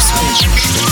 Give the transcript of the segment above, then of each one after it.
House.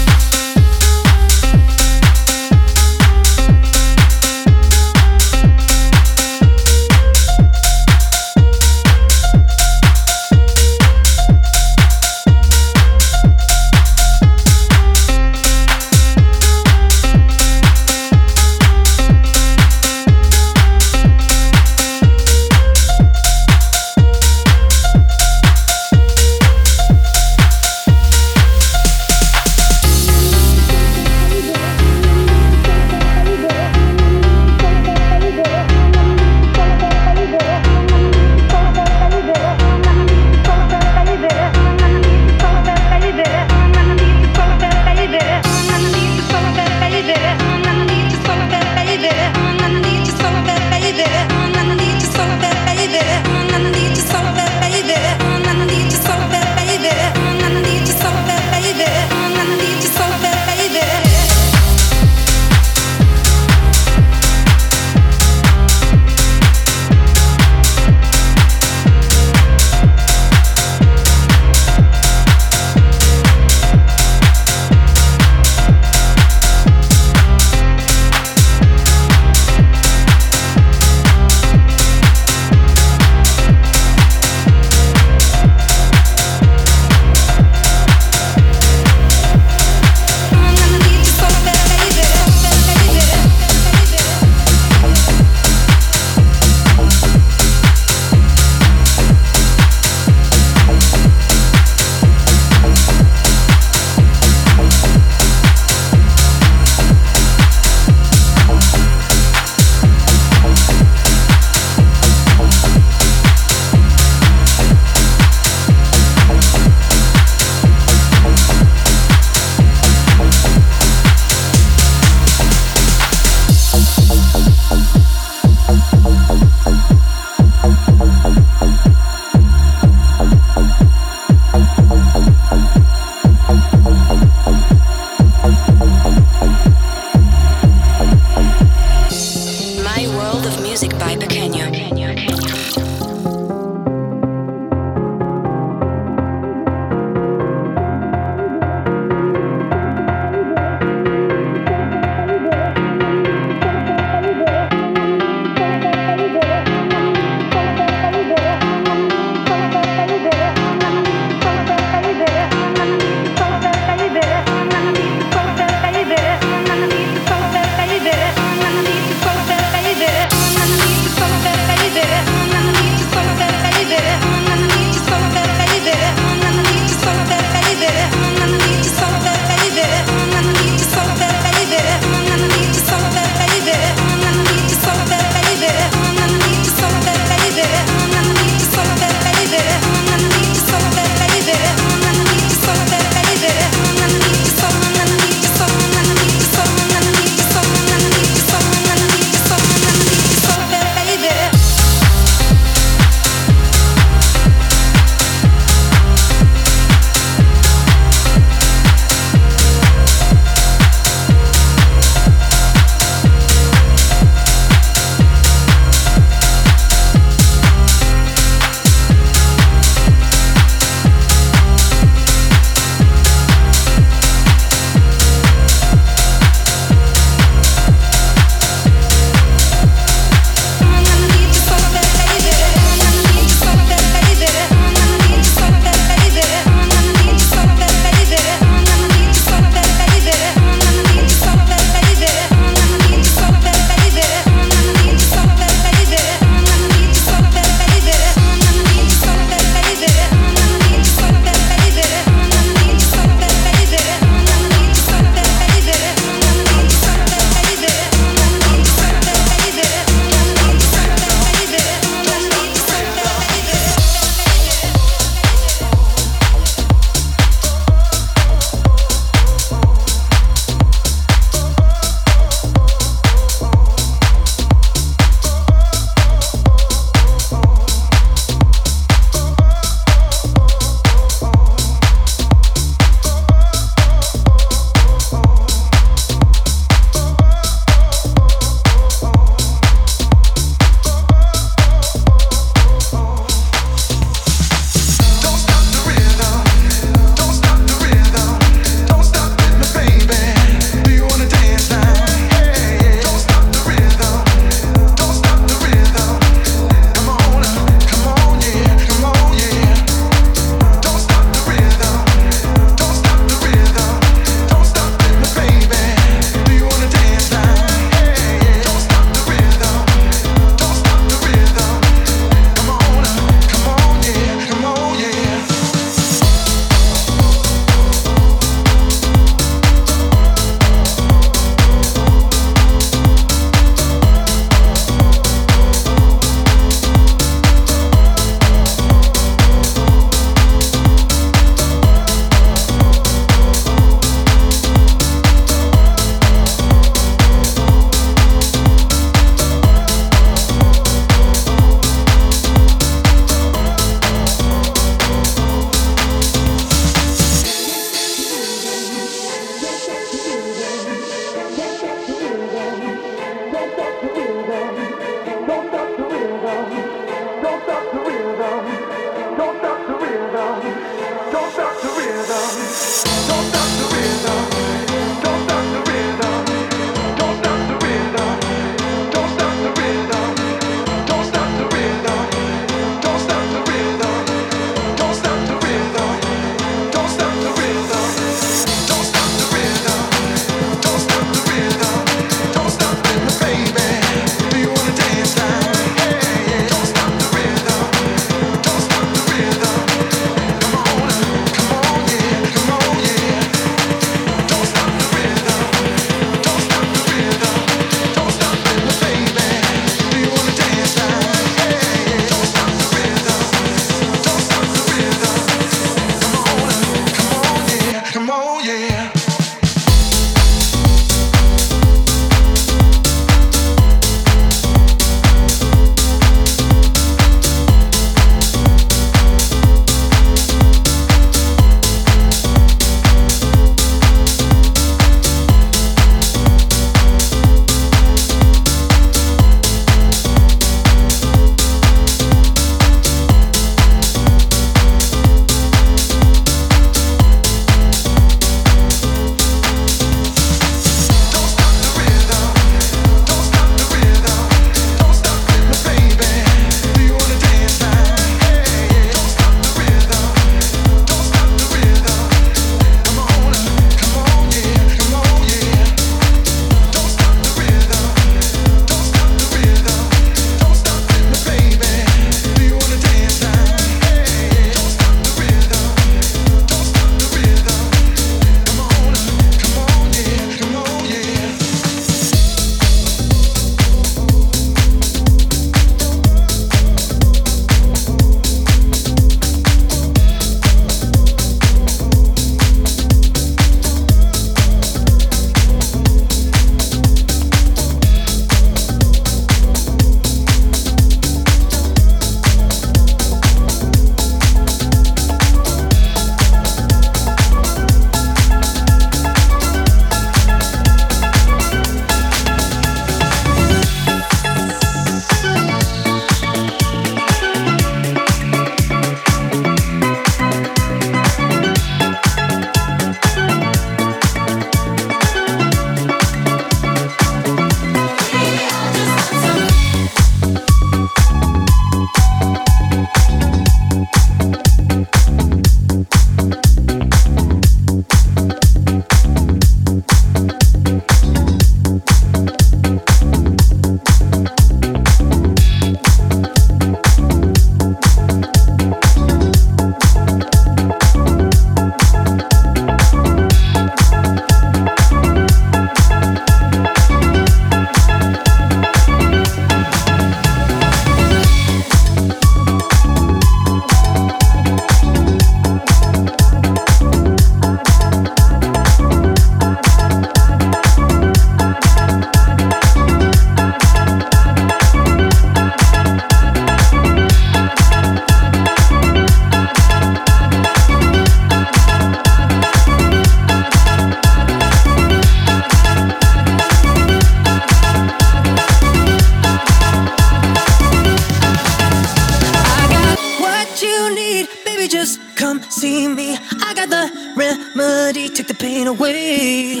Remedy, take the pain away.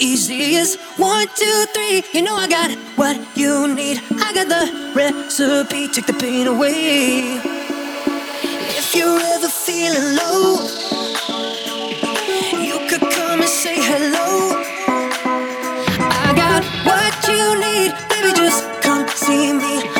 Easy as one, two, three. You know I got what you need. I got the recipe, take the pain away. If you're ever feeling low, you could come and say hello. I got what you need, baby. Just come see me.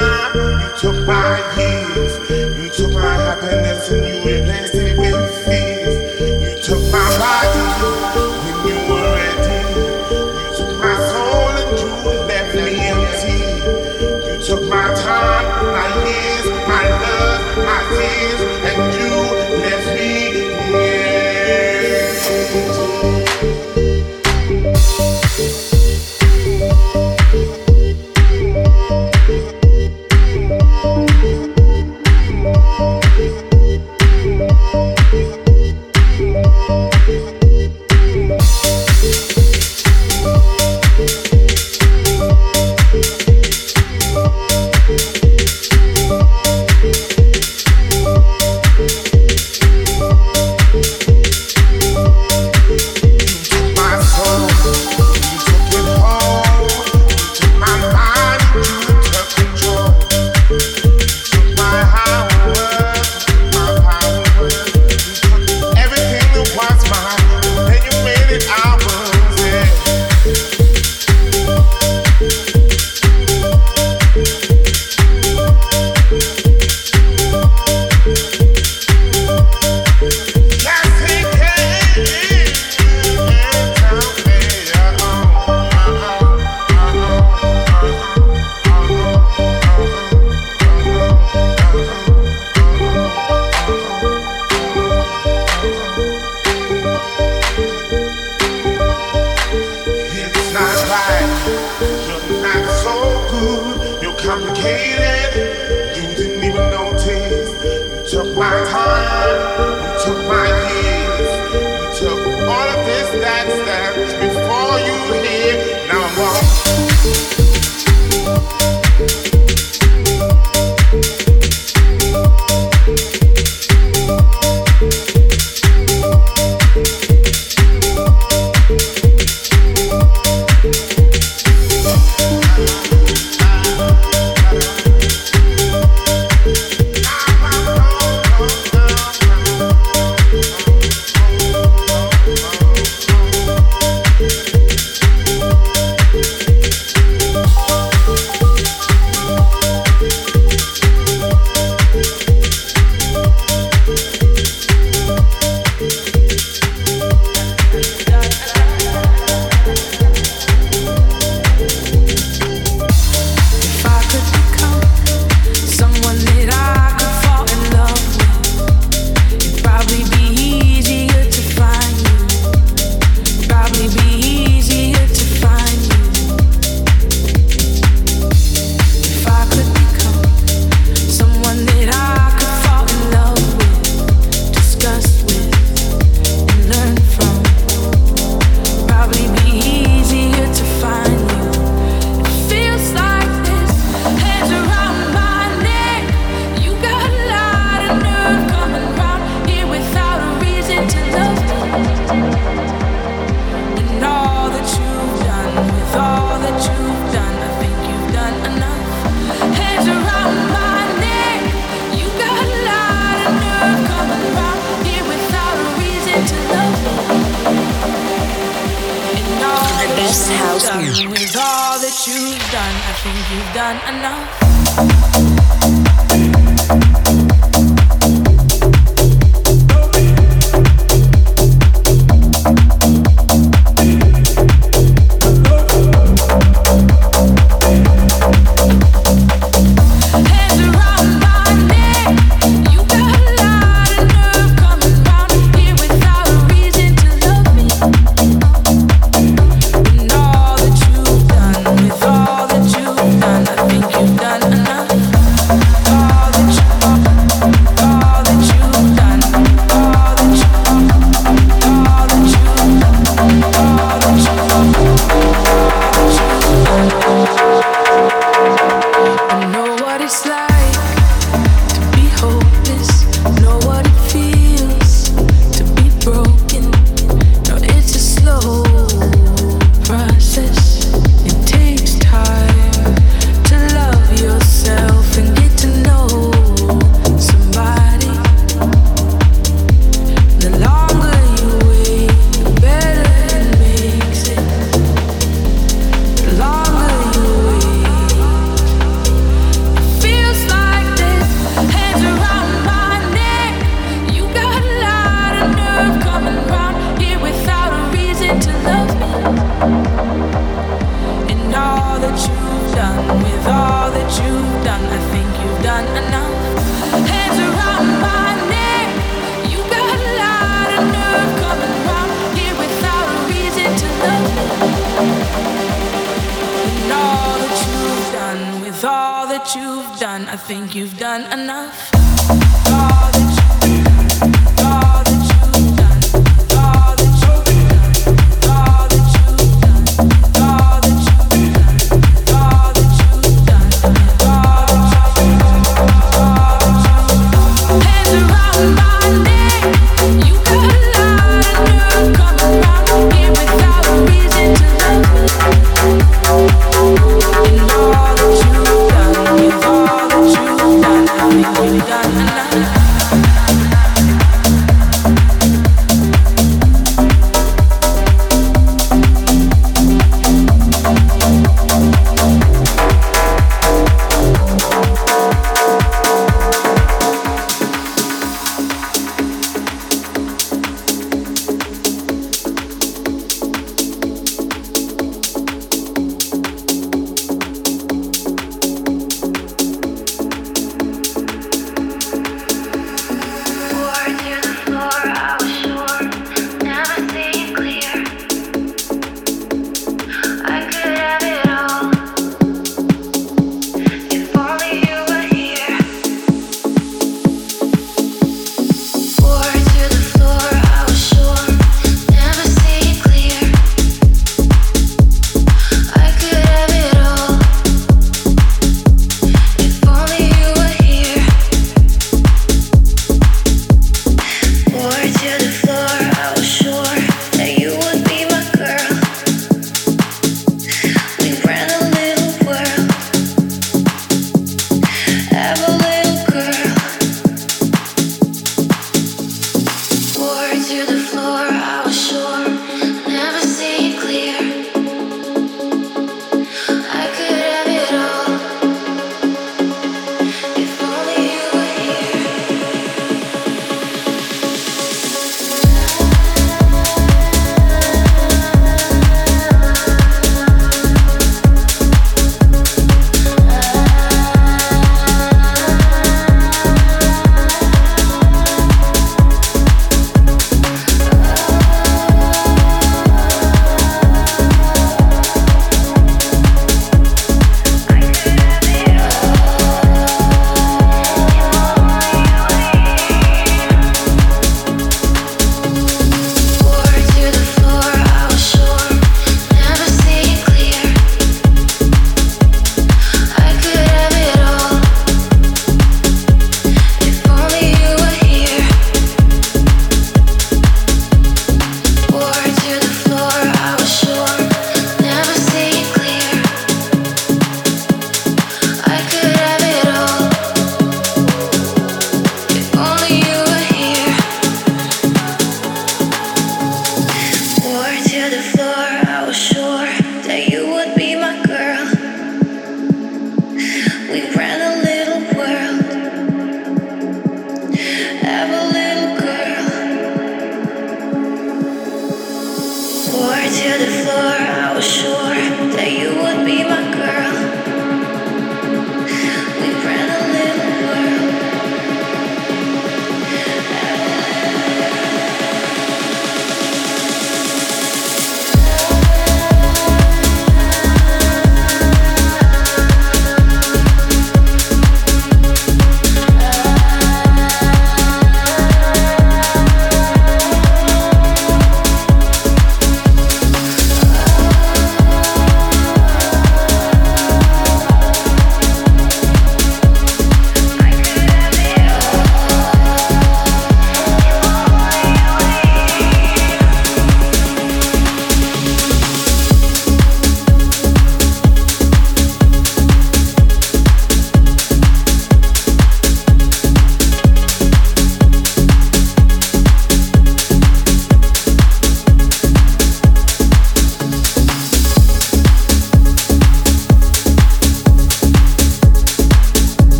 You took my